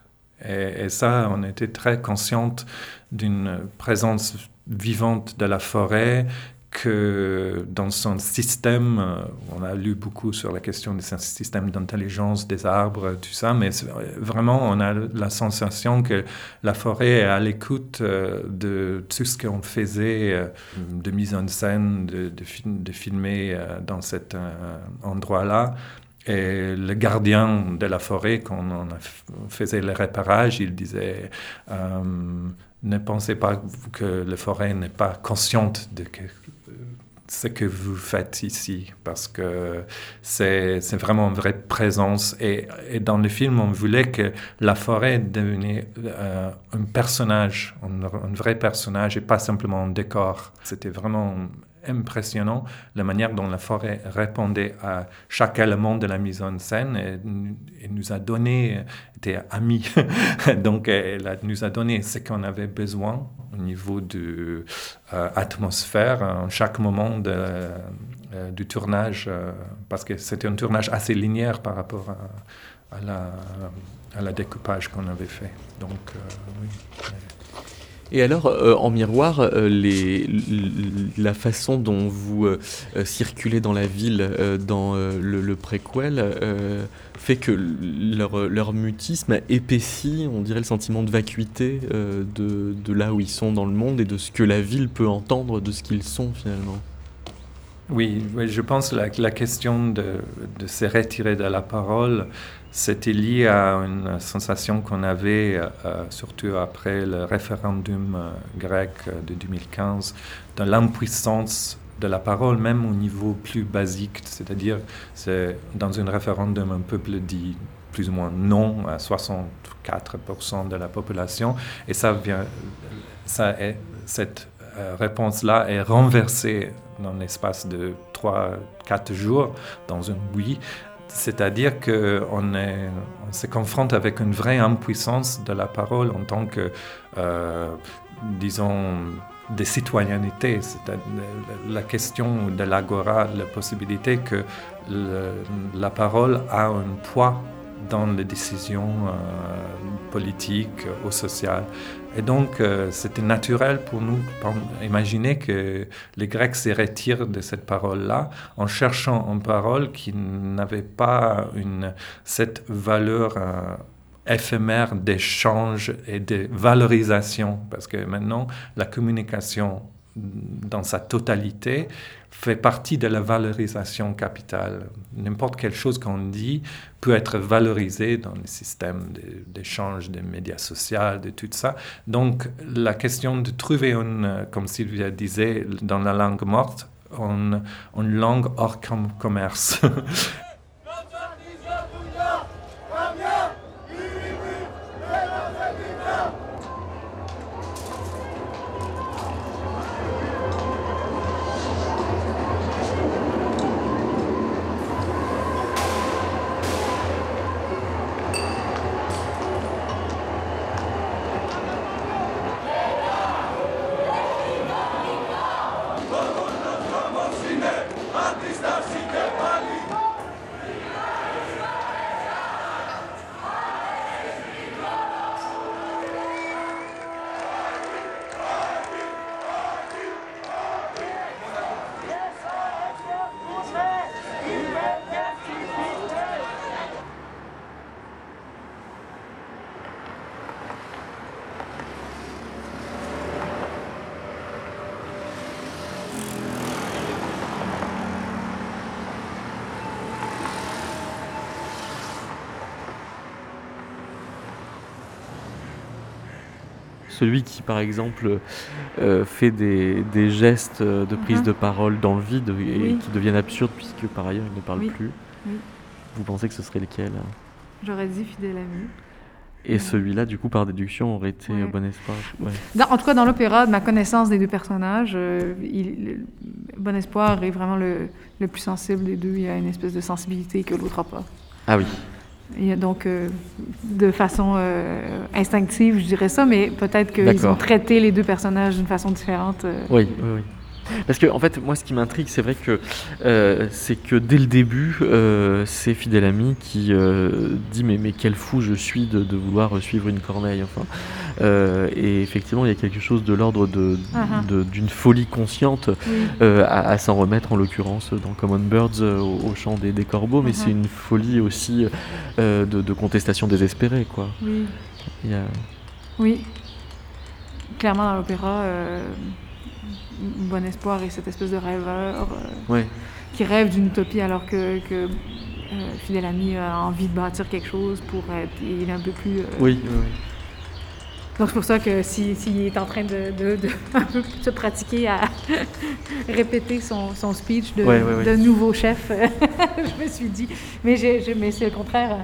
Et, ça, on était très consciente d'une présence vivante de la forêt que dans son système, euh, on a lu beaucoup sur la question des systèmes d'intelligence des arbres, tout ça, mais vraiment on a la sensation que la forêt est à l'écoute euh, de tout ce qu'on faisait euh, de mise en scène, de, de, film- de filmer dans cet endroit-là. Et le gardien de la forêt, quand on faisait le repérage, il disait euh, ne pensez pas que la forêt n'est pas consciente de ce que vous faites ici, parce que c'est vraiment une vraie présence. Et, dans le film, on voulait que la forêt devenait euh, un personnage, un, un vrai personnage, et pas simplement un décor. C'était vraiment impressionnant la manière dont la forêt répondait à chaque élément de la mise en scène et, nous- a donné, était amie, donc elle nous a donné ce qu'on avait besoin au niveau de euh, atmosphère en chaque moment euh, du tournage, euh, parce que c'était un tournage assez linéaire par rapport à, à la, à la découpage qu'on avait fait. Donc, euh, oui. Et alors, euh, en miroir, euh, la façon dont vous euh, euh, circulez dans la ville, dans le, préquel, fait que leur, leur mutisme épaissit, on dirait, le sentiment de vacuité de, là où ils sont dans le monde et de ce que la ville peut entendre de ce qu'ils sont finalement. Oui, je pense que la, la question de, de se retirer de la parole, c'était lié à une sensation qu'on avait, euh, surtout après le référendum euh, grec euh, de 2015, de l'impuissance de la parole, même au niveau plus basique, c'est-à-dire c'est dans un référendum, un peuple dit plus ou moins non à 64% de la population, et ça vient, ça est, cette euh, réponse-là est renversée dans l'espace de 3-4 jours dans un oui. C'est-à-dire qu'on on se confronte avec une vraie impuissance de la parole en tant que, euh, disons, des citoyennetés. C'est-à-dire la question de l'agora, la possibilité que la parole a un poids dans les décisions euh, politiques ou sociales. Et donc, euh, c'était naturel pour nous imaginer que les Grecs se retirent de cette parole-là en cherchant une parole qui n'avait pas cette valeur euh, éphémère d'échange et de valorisation. Parce que maintenant, la communication dans sa totalité fait partie de la valorisation capitale. N'importe quelle chose qu'on dit peut être valorisée dans les systèmes de- d'échange des médias sociaux, de tout ça. Donc la question de trouver une, comme Sylvia disait, dans la langue morte, une, une langue hors com- commerce. celui qui, par exemple, euh, fait des, des gestes de prise de parole dans le vide et Oui. qui deviennent absurdes puisque par ailleurs il ne parle Oui. plus. Oui. Vous pensez que ce serait lequel J'aurais dit fidèle ami. Et celui-là, du coup, par déduction, aurait été Ouais. Bon Espoir. Ouais. Dans- en tout cas, dans l'opéra, de ma connaissance des deux personnages, euh, il- le- Bon Espoir est vraiment le, le plus sensible des deux. Il y a une espèce de sensibilité que l'autre n'a pas. Ah oui. Et donc, euh, de façon euh, instinctive, je dirais ça, mais peut-être qu'ils ont traité les deux personnages d'une façon différente. euh. Oui, oui, oui. Parce que, en fait, moi, ce qui m'intrigue, c'est vrai que euh, c'est que dès le début, euh, c'est Fidèle Ami qui euh, dit mais, mais quel fou je suis de, de vouloir suivre une corneille. Enfin, et effectivement, il y a quelque chose de l'ordre de- Ah, ah. de- d'une folie consciente Oui. à, à s'en remettre, en l'occurrence dans Common Birds au, au chant des, des corbeaux, mais Mhm. c'est une folie aussi de, de contestation désespérée, quoi. Oui. Il y a- Oui. Clairement, dans l'opéra, euh, Bon Espoir est cette espèce de rêveur euh, Ouais. qui rêve d'une utopie alors que, que euh, Fidèle Ami a envie de bâtir quelque chose pour être. Il est un peu plus. euh, Oui, oui, oui. Donc c'est pour ça que s'il si, est en train de, de, de se pratiquer à répéter son, son speech de, Ouais, ouais, ouais. de nouveau chef, je me suis dit. Mais, mais c'est le contraire.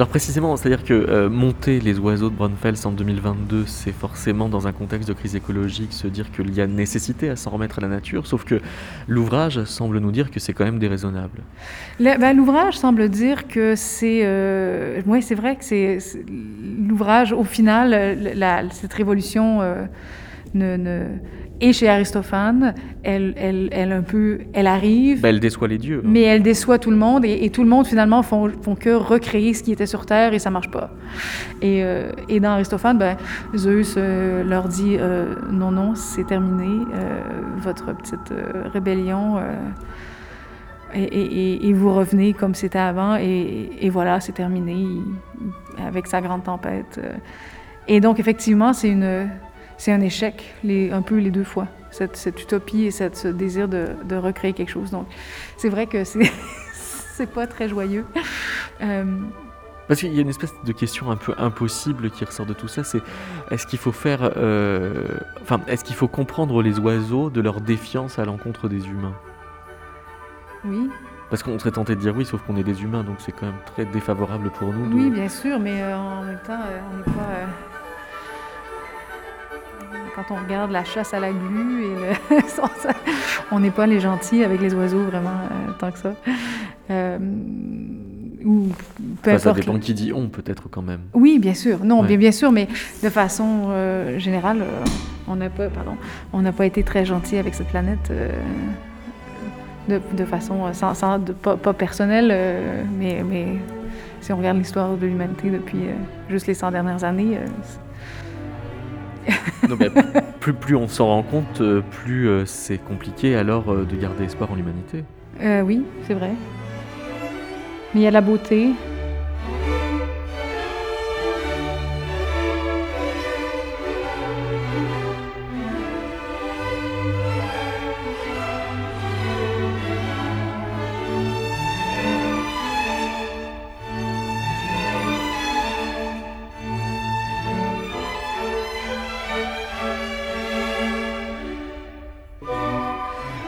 Alors précisément, c'est-à-dire que euh, monter les oiseaux de Braunfels en 2022, c'est forcément dans un contexte de crise écologique se dire qu'il y a nécessité à s'en remettre à la nature, sauf que l'ouvrage semble nous dire que c'est quand même déraisonnable. Le- ben, L'ouvrage semble dire que c'est. Euh, oui, c'est vrai que c'est. L'ouvrage, au final, euh, cette révolution ne- et chez Aristophane, elle, elle, elle, un peu, elle arrive, Bah, elle déçoit les dieux. hein. mais elle déçoit tout le monde et, et tout le monde finalement font, font que recréer ce qui était sur Terre et ça marche pas. Et, euh, et dans Aristophane, ben, Zeus euh, leur dit euh, non, non, c'est terminé, votre petite rébellion. et, vous revenez comme c'était avant, et, voilà, c'est terminé, avec sa grande tempête. Et donc, effectivement, c'est une, c'est un échec, les, un peu les deux fois, cette, cette utopie et cette, ce désir de, de recréer quelque chose. Donc, c'est vrai que c'est, c'est pas très joyeux. Euh, Parce qu'il y a une espèce de question un peu impossible qui ressort de tout ça, c'est est-ce qu'il faut faire, euh, enfin, est-ce qu'il faut comprendre les oiseaux de leur défiance à l'encontre des humains? Oui, Parce qu'on serait tenté de dire oui, sauf qu'on est des humains, donc c'est quand même très défavorable pour nous. de- oui, bien sûr, mais euh, en même temps, on n'est pas. Quand on regarde la chasse à la glu, et le- on n'est pas les gentils avec les oiseaux vraiment euh, tant que ça. Euh, ou peu Enfin, ça dépend qui dit on, peut-être quand même. Oui, bien sûr. Non, Ouais. bien, bien sûr, mais de façon euh, générale, euh, on n'a pas, pardon, on n'a pas été très gentil avec cette planète de, de façon sans, sans- de- pas, pas personnelle, mais, mais si on regarde l'histoire de l'humanité depuis juste les 100 dernières années, Plus, on s'en rend compte, euh, plus euh, c'est compliqué alors euh, de garder espoir en l'humanité. oui, c'est vrai. Mais il y a la beauté.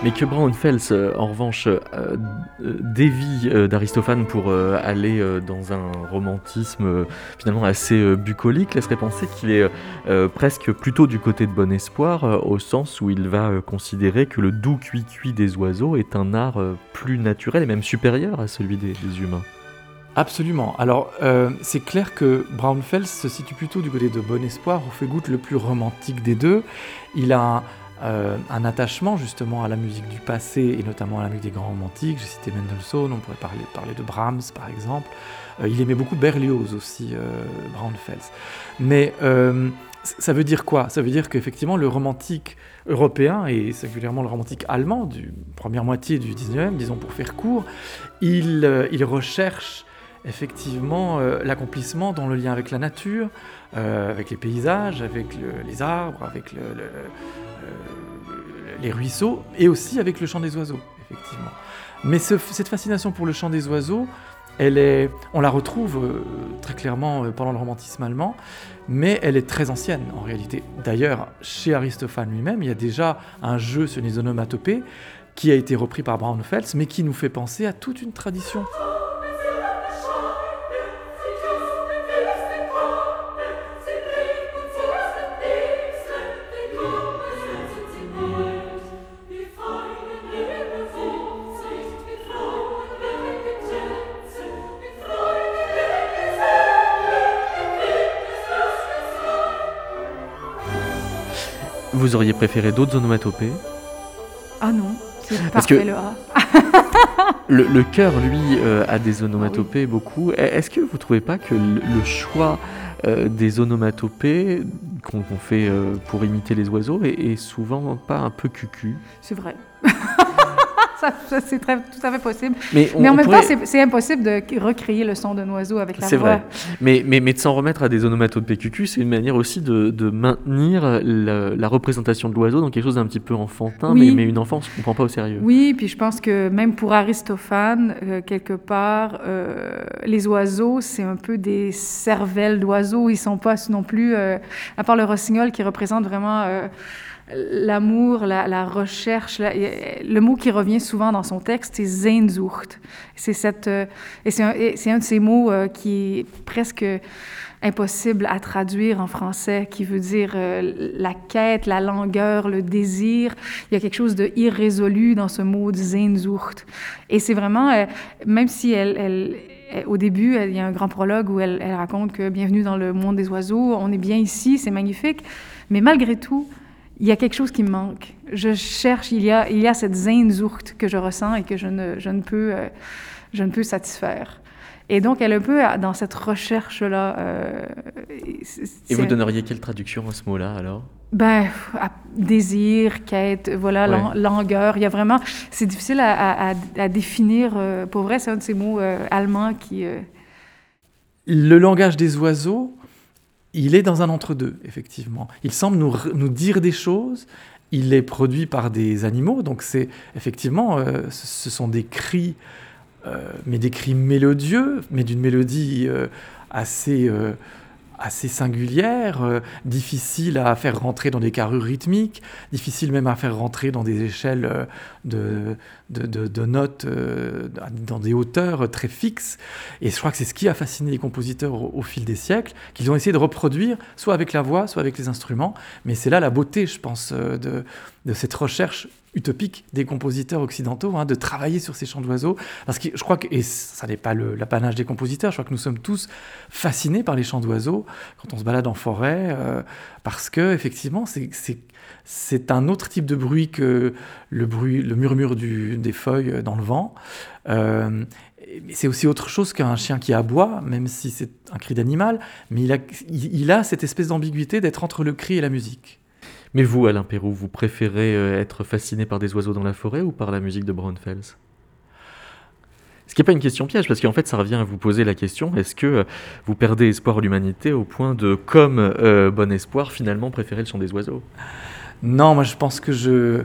Mais que Braunfels, euh, en revanche, euh, euh, dévie d'Aristophane pour aller dans un romantisme finalement assez bucolique, laisserait penser qu'il est presque plutôt du côté de bon espoir, au sens où il va considérer que le doux cuit-cuit des oiseaux est un art plus naturel et même supérieur à celui des, humains. Absolument. Alors, c'est clair que Braunfels se situe plutôt du côté de Bon Espoir, au fait goutte le plus romantique des deux. Il a euh, un attachement justement à la musique du passé et notamment à la musique des grands romantiques. J'ai cité Mendelssohn, on pourrait parler, de Brahms par exemple. Euh, il aimait beaucoup Berlioz aussi, euh, Braunfels. Mais euh, ça veut dire quoi? Ça veut dire qu'effectivement le romantique européen et singulièrement le romantique allemand du première moitié du 19e, disons pour faire court, il, recherche effectivement l'accomplissement dans le lien avec la nature, avec les paysages, avec le- les arbres, avec le- les ruisseaux et aussi avec le chant des oiseaux, effectivement. Mais ce- cette fascination pour le chant des oiseaux, elle est, on la retrouve euh, très clairement euh, pendant le romantisme allemand, mais elle est très ancienne en réalité. D'ailleurs, chez Aristophane lui-même, il y a déjà un jeu sur les onomatopées qui a été repris par Braunfels, mais qui nous fait penser à toute une tradition. Vous auriez préféré d'autres onomatopées Ah non, c'est Parce que- le A. Le, le chœur, lui, euh, a des onomatopées beaucoup. E- Est-ce que vous trouvez pas que le, le choix euh, des onomatopées qu'on fait euh, pour imiter les oiseaux est, est souvent pas un peu cucu? C'est vrai. Ça, ça, c'est tout à fait possible. Mais, on- Mais en même pourrait- temps, c'est- c'est impossible de recréer le son d'un oiseau avec la C'est voix. vrai. Mais, mais, mais de s'en remettre à des onomatopées cucu, c'est une manière aussi de, de maintenir la, la représentation de l'oiseau dans quelque chose d'un petit peu enfantin, Oui. mais, mais une enfance ne comprend pas au sérieux. Oui, puis je pense que même pour Aristophane, euh, quelque part, euh, les oiseaux, c'est un peu des cervelles d'oiseaux. Ils sont pas non plus, euh, à part le rossignol qui représente vraiment l'amour, la, recherche. le mot qui revient souvent dans son texte, c'est Sehnsucht. C'est cette, euh, et c'est un, de ces mots euh, qui est presque impossible à traduire en français, qui veut dire euh, la quête, la langueur, le désir. Il y a quelque chose de irrésolu dans ce mot de Sehnsucht. Et c'est vraiment, même si elle, au début, il y a un grand prologue où elle raconte que bienvenue dans le monde des oiseaux, on est bien ici, c'est magnifique. Mais malgré tout, il y a quelque chose qui me manque. Je cherche, il y a, il y a cette Sehnsucht que je ressens et que je ne, je ne, peux, euh, je ne peux satisfaire. Et donc, elle est un peu dans cette recherche-là. euh, c'est- Et vous donneriez quelle traduction à ce mot-là alors? Ben, à- désir, quête, voilà, Ouais. langueur. Il y a vraiment. C'est difficile à, à- à- à définir. euh, pour vrai, c'est un de ces mots euh, allemands qui. euh, Le langage des oiseaux, il est dans un entre-deux, effectivement. Il semble nous, nous dire des choses. Il est produit par des animaux, donc c'est effectivement, euh, ce sont des cris, euh, mais des cris mélodieux, mais d'une mélodie euh, assez, assez singulière, difficile à faire rentrer dans des carrures rythmiques, difficile même à faire rentrer dans des échelles de, de, notes, euh, dans des hauteurs très fixes. Et je crois que c'est ce qui a fasciné les compositeurs au, fil des siècles, qu'ils ont essayé de reproduire, soit avec la voix, soit avec les instruments. Mais c'est là la beauté, je pense, euh, de, cette recherche utopique des compositeurs occidentaux, hein, de travailler sur ces chants d'oiseaux. Parce que je crois que, et ça n'est pas l'apanage des compositeurs, je crois que nous sommes tous fascinés par les chants d'oiseaux quand on se balade en forêt, euh, parce que effectivement, c'est- c'est un autre type de bruit que le bruit, le murmure des feuilles dans le vent. Euh, c'est aussi autre chose qu'un chien qui aboie, même si c'est un cri d'animal, mais il a, il, a cette espèce d'ambiguïté d'être entre le cri et la musique. Mais vous, Alain Perrou, vous préférez euh, être fasciné par des oiseaux dans la forêt ou par la musique de Braunfels Ce qui n'est pas une question piège, parce qu'en fait, ça revient à vous poser la question est-ce que euh, vous perdez espoir en l'humanité au point de, comme bon espoir, finalement préférer le chant des oiseaux? Non, moi je pense que je,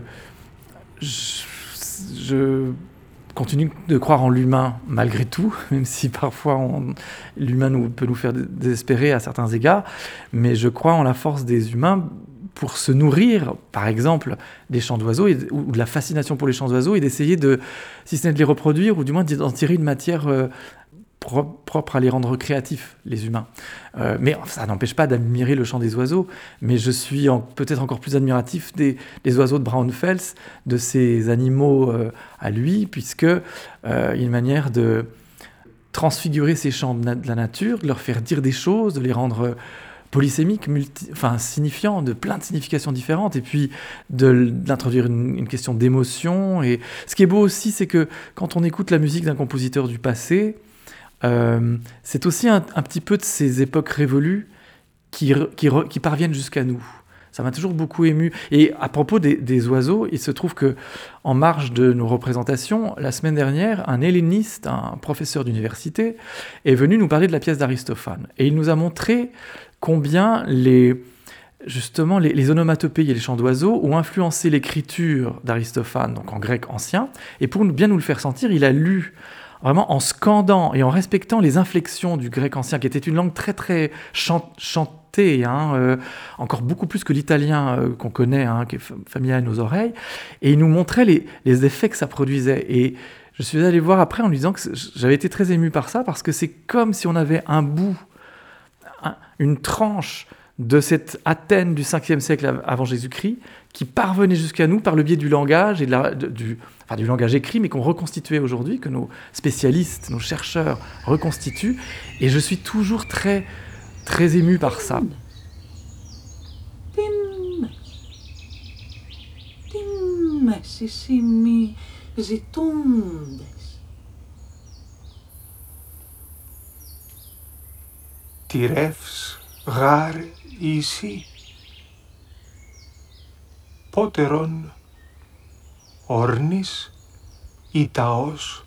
je, continue de croire en l'humain malgré tout, même si parfois l'humain peut nous faire dé- désespérer à certains égards, mais je crois en la force des humains pour se nourrir, par exemple, des chants d'oiseaux ou de la fascination pour les chants d'oiseaux et d'essayer de, si ce n'est de les reproduire, ou du moins d'en tirer une matière euh, propre à les rendre créatifs, les humains. Euh, mais ça n'empêche pas d'admirer le chant des oiseaux, mais je suis peut-être encore plus admiratif des, oiseaux de Braunfels, de ces animaux euh, à lui, puisque euh, une manière de transfigurer ces chants de, la nature, de leur faire dire des choses, de les rendre euh, polysémique, multi, enfin signifiant, de plein de significations différentes, et puis d'introduire une, une, question d'émotion. Et ce qui est beau aussi, c'est que quand on écoute la musique d'un compositeur du passé, euh, c'est aussi un, petit peu de ces époques révolues qui, parviennent jusqu'à nous. Ça m'a toujours beaucoup ému. Et à propos des, oiseaux, il se trouve que en marge de nos représentations, la semaine dernière, un helléniste, un professeur d'université, est venu nous parler de la pièce d'Aristophane. Et il nous a montré combien les, justement les onomatopées et les chants d'oiseaux ont influencé l'écriture d'Aristophane, donc en grec ancien. Et pour bien nous le faire sentir, il a lu vraiment en scandant et en respectant les inflexions du grec ancien, qui était une langue très très chantée, hein, euh, encore beaucoup plus que l'italien euh, qu'on connaît, hein, qui est familier à nos oreilles. Et il nous montrait les, les, effets que ça produisait. Et je suis allé voir après en lui disant que j'avais été très ému par ça, parce que c'est comme si on avait un bout une tranche de cette Athènes du 5e siècle avant Jésus-Christ qui parvenait jusqu'à nous par le biais du langage et du, enfin du langage écrit, mais qu'on reconstituait aujourd'hui, que nos spécialistes, nos chercheurs reconstituent. Et je suis toujours très, très ému par ça. Tirefs rare ici. Poteron ornis itaos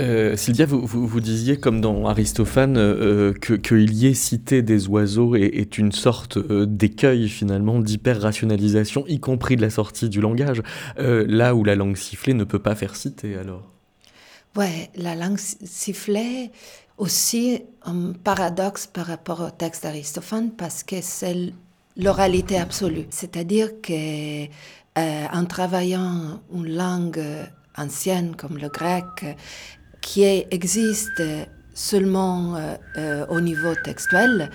Euh, Sylvia, vous, vous, vous, disiez, comme dans Aristophane, euh, qu'il que y ait cité des oiseaux est, est une sorte euh, d'écueil finalement d'hyper-rationalisation, y compris de la sortie du langage, euh, là où la langue sifflée ne peut pas faire citer alors. Ouais, la langue sifflée, aussi un paradoxe par rapport au texte d'Aristophane parce que c'est l'oralité absolue. C'est-à-dire que euh, en travaillant une langue ancienne comme le grec, qui existe seulement euh, euh, au niveau textuel,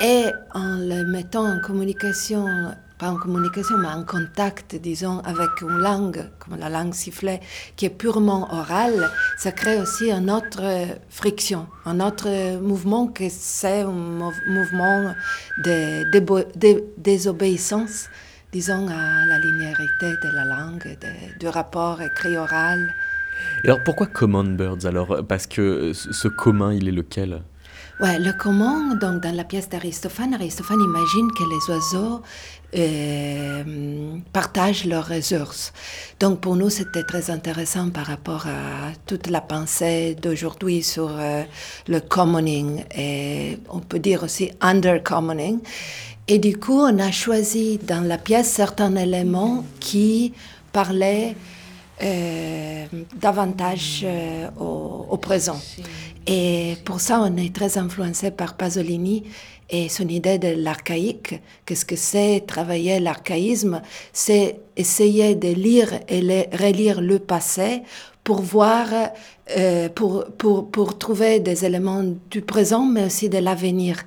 et en le mettant en communication pas en communication, mais en contact, disons, avec une langue, comme la langue sifflée, qui est purement orale, ça crée aussi une autre friction, un autre mouvement que c'est un mouvement de, désobéissance, disons, à la linéarité de la langue, de, du rapport écrit-oral. Et alors pourquoi Common Birds alors? Parce que ce commun, il est lequel? Ouais, le commun, donc dans la pièce d'Aristophane, Aristophane imagine que les oiseaux euh, partagent leurs ressources. Donc pour nous, c'était très intéressant par rapport à toute la pensée d'aujourd'hui sur euh, le commoning et on peut dire aussi undercommoning. Et du coup, on a choisi dans la pièce certains éléments qui parlaient euh, davantage euh, au, au, présent. Et pour ça, on est très influencé par Pasolini et son idée de l'archaïque. Qu'est-ce que c'est travailler l'archaïsme? C'est essayer de lire et de relire le passé pour voir, euh, pour, pour, pour trouver des éléments du présent, mais aussi de l'avenir.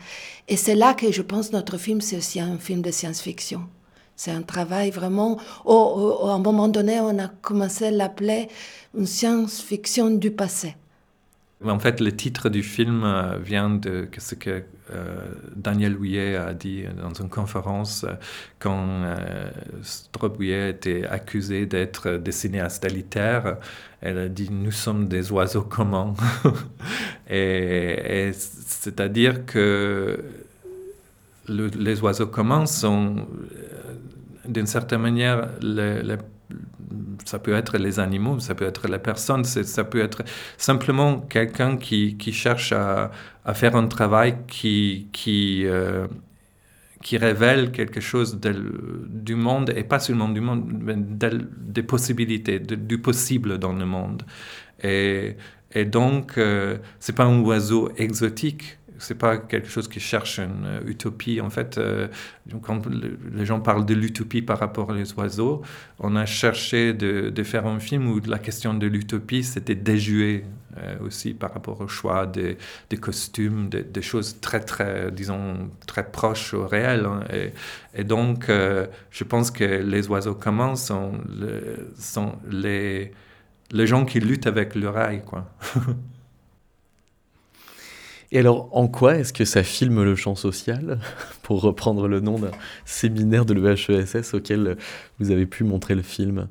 Et c'est là que je pense notre film, c'est aussi un film de science-fiction. C'est un travail vraiment. Oh, à un moment donné, on a commencé à l'appeler une science-fiction du passé. En fait, le titre du film euh, vient de ce que euh, Daniel Houillet a dit dans une conférence euh, quand euh, Strobouillet était accusé d'être des cinéastes. Elle a dit Nous sommes des oiseaux communs. et, c'est-à-dire que le, les oiseaux communs sont d'une certaine manière, ça peut être les animaux, ça peut être les personnes, ça peut être simplement quelqu'un qui, qui, cherche à, à, faire un travail qui, qui, euh, qui révèle quelque chose du monde, et pas seulement du monde, mais de, des possibilités, du possible dans le monde. Et, donc, euh, c'est pas un oiseau exotique, c'est pas quelque chose qui cherche une euh, utopie. En fait, euh, quand le, les gens parlent de l'utopie par rapport aux oiseaux, on a cherché de, de, faire un film où la question de l'utopie c'était déjoué euh, aussi par rapport au choix des, costumes, des, choses très très, disons, très proches au réel. Hein. Et, donc, euh, je pense que les oiseaux communs sont, le, sont les, les gens qui luttent avec le rail, quoi. Et alors, en quoi est-ce que ça filme le champ social, pour reprendre le nom d'un séminaire de l'EHESS auquel vous avez pu montrer le film?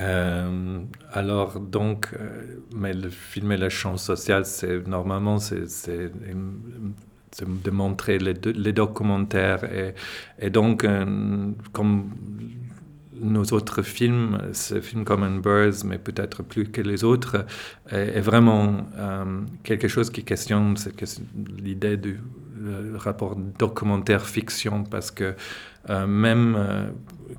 Euh, alors, donc, euh, mais le filmer le champ social, c'est normalement, c'est de montrer les, documentaires. Et, et donc, euh, comme nos autres films, ce film Common Birds, mais peut-être plus que les autres, est, vraiment euh, quelque chose qui questionne l'idée du rapport documentaire-fiction, parce que euh, même euh,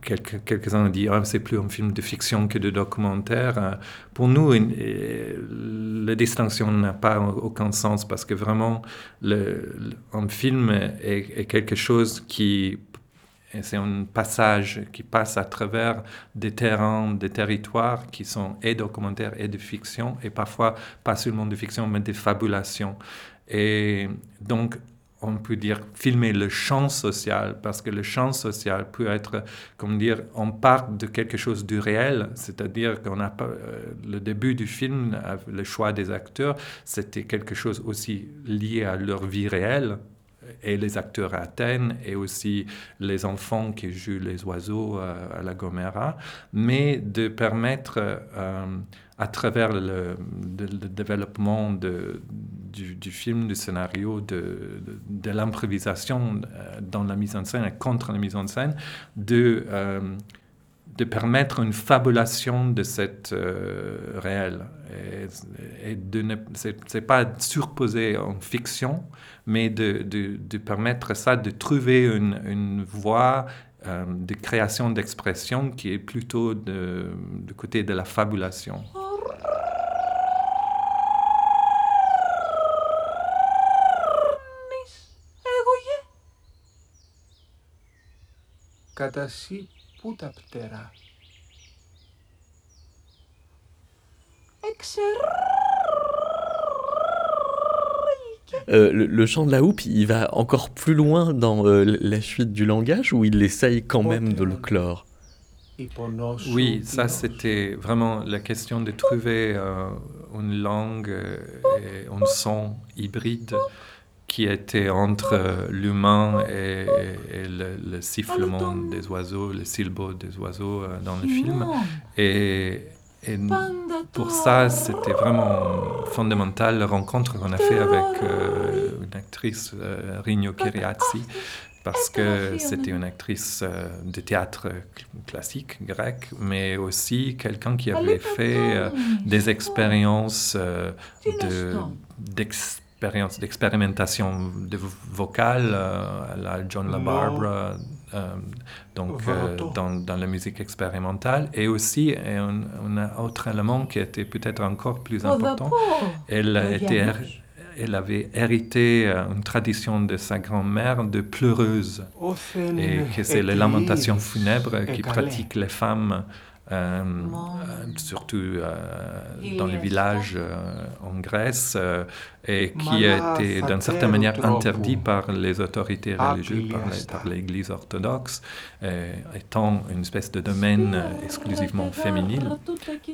quelques, quelques-uns ont dit ah, c'est plus un film de fiction que de documentaire. pour nous, la distinction n'a pas aucun sens, parce que vraiment, un film est, quelque chose qui c'est un passage qui passe à travers des terrains, des territoires qui sont et documentaires et de fiction, et parfois pas seulement de fiction, mais de fabulation. Et donc, on peut dire filmer le champ social, parce que le champ social peut être, comme dire, on part de quelque chose du réel, c'est-à-dire qu'on a euh, le début du film, le choix des acteurs, c'était quelque chose aussi lié à leur vie réelle, et les acteurs à Athènes et aussi les enfants qui jouent les oiseaux euh, à la Gomera, mais de permettre euh, à travers le, développement du, film, du scénario, de, l'improvisation euh, dans la mise en scène et contre la mise en scène, de de permettre une fabulation de cette réel. Et, de ne pas surposé en fiction, mais de, de, de, permettre ça, de trouver une, une voie euh, de création d'expression qui est plutôt de, du côté de la fabulation. Κατασύ πού τα πτερά. Euh, le, chant de la houppe, il va encore plus loin dans euh, la suite du langage ou il essaye quand même de le clore? Oui, ça c'était vraiment la question de trouver euh, une langue et un son hybride qui était entre l'humain et, le, sifflement des oiseaux, le silbo des oiseaux dans le film. Et, et pour ça, c'était vraiment fondamental la rencontre qu'on a fait avec euh, une actrice, euh, Rigno Kiriazzi, parce que c'était une actrice euh, de théâtre classique grec, mais aussi quelqu'un qui avait fait des expériences d'expérimentation de vocale à la John LaBarbera euh, donc euh, dans, dans, la musique expérimentale. Et aussi, un, un, autre élément qui était peut-être encore plus important, elle, était, elle avait hérité euh, une tradition de sa grand-mère de pleureuse, et que c'est les lamentations funèbres qui pratiquent les femmes euh, euh, surtout euh, dans les villages en Grèce, et qui a été d'une certaine manière interdit par les autorités religieuses, par l'Église orthodoxe, étant une espèce de domaine exclusivement féminin.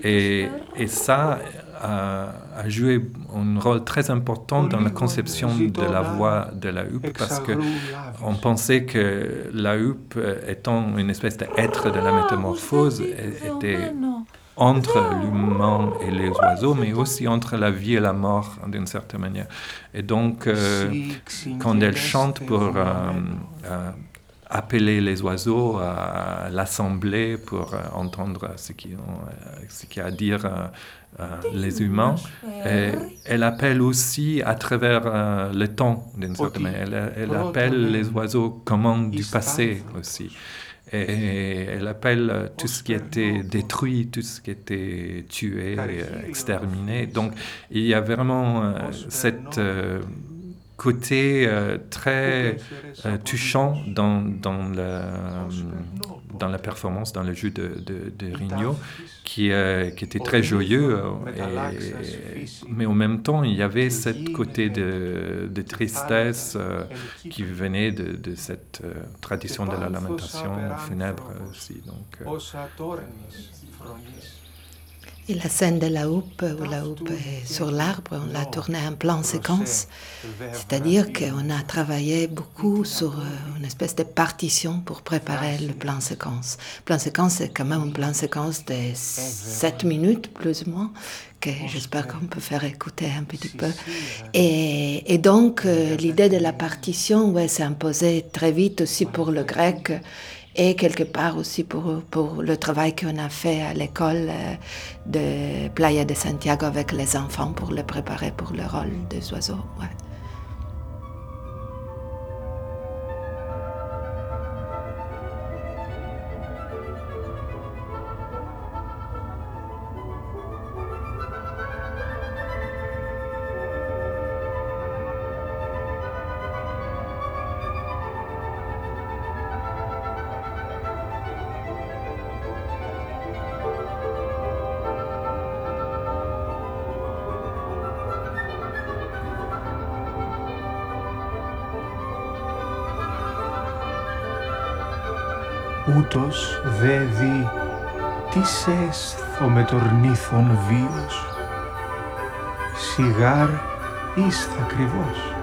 Et, et ça a, a, joué un rôle très important dans la conception de la voix de la huppe, parce qu'on pensait que la huppe, étant une espèce d'être de la métamorphose, était entre l'humain et les oiseaux, mais aussi entre la vie et la mort, d'une certaine manière. Et donc, euh, quand elle chante pour euh, euh, appeler les oiseaux à l'assembler pour entendre ce qu'il qu a à dire les humains, et elle appelle aussi à travers le temps, d'une certaine manière. Elle, elle appelle les oiseaux comme du passé aussi. Et elle appelle tout ce qui était détruit, tout ce qui était tué, exterminé. Donc il y a vraiment euh, cette euh, côté euh, très touchant dans, dans la performance, dans le jeu de, de, de Rigno, qui, euh, qui était très joyeux, mais en même temps, il y avait ce côté de, tristesse qui venait de, cette tradition de la lamentation funèbre aussi. Et la scène de la houppe, où la houppe est sur l'arbre, on l'a tournée en plan séquence. C'est-à-dire qu'on a travaillé beaucoup sur euh, une espèce de partition pour préparer le plan séquence. Le plan séquence, c'est quand même un plan séquence de 7 minutes, plus ou moins, que j'espère qu'on peut faire écouter un petit peu. Et, et donc, euh, l'idée de la partition, ouais, s'est imposée très vite aussi pour le grec et quelque part aussi pour, le travail qu'on a fait à l'école euh, de Playa de Santiago avec les enfants pour les préparer pour le rôle des oiseaux. Ούτως δε δει τι σέσθω με τορνήθων βίος, σιγάρ εις θα κρυβός.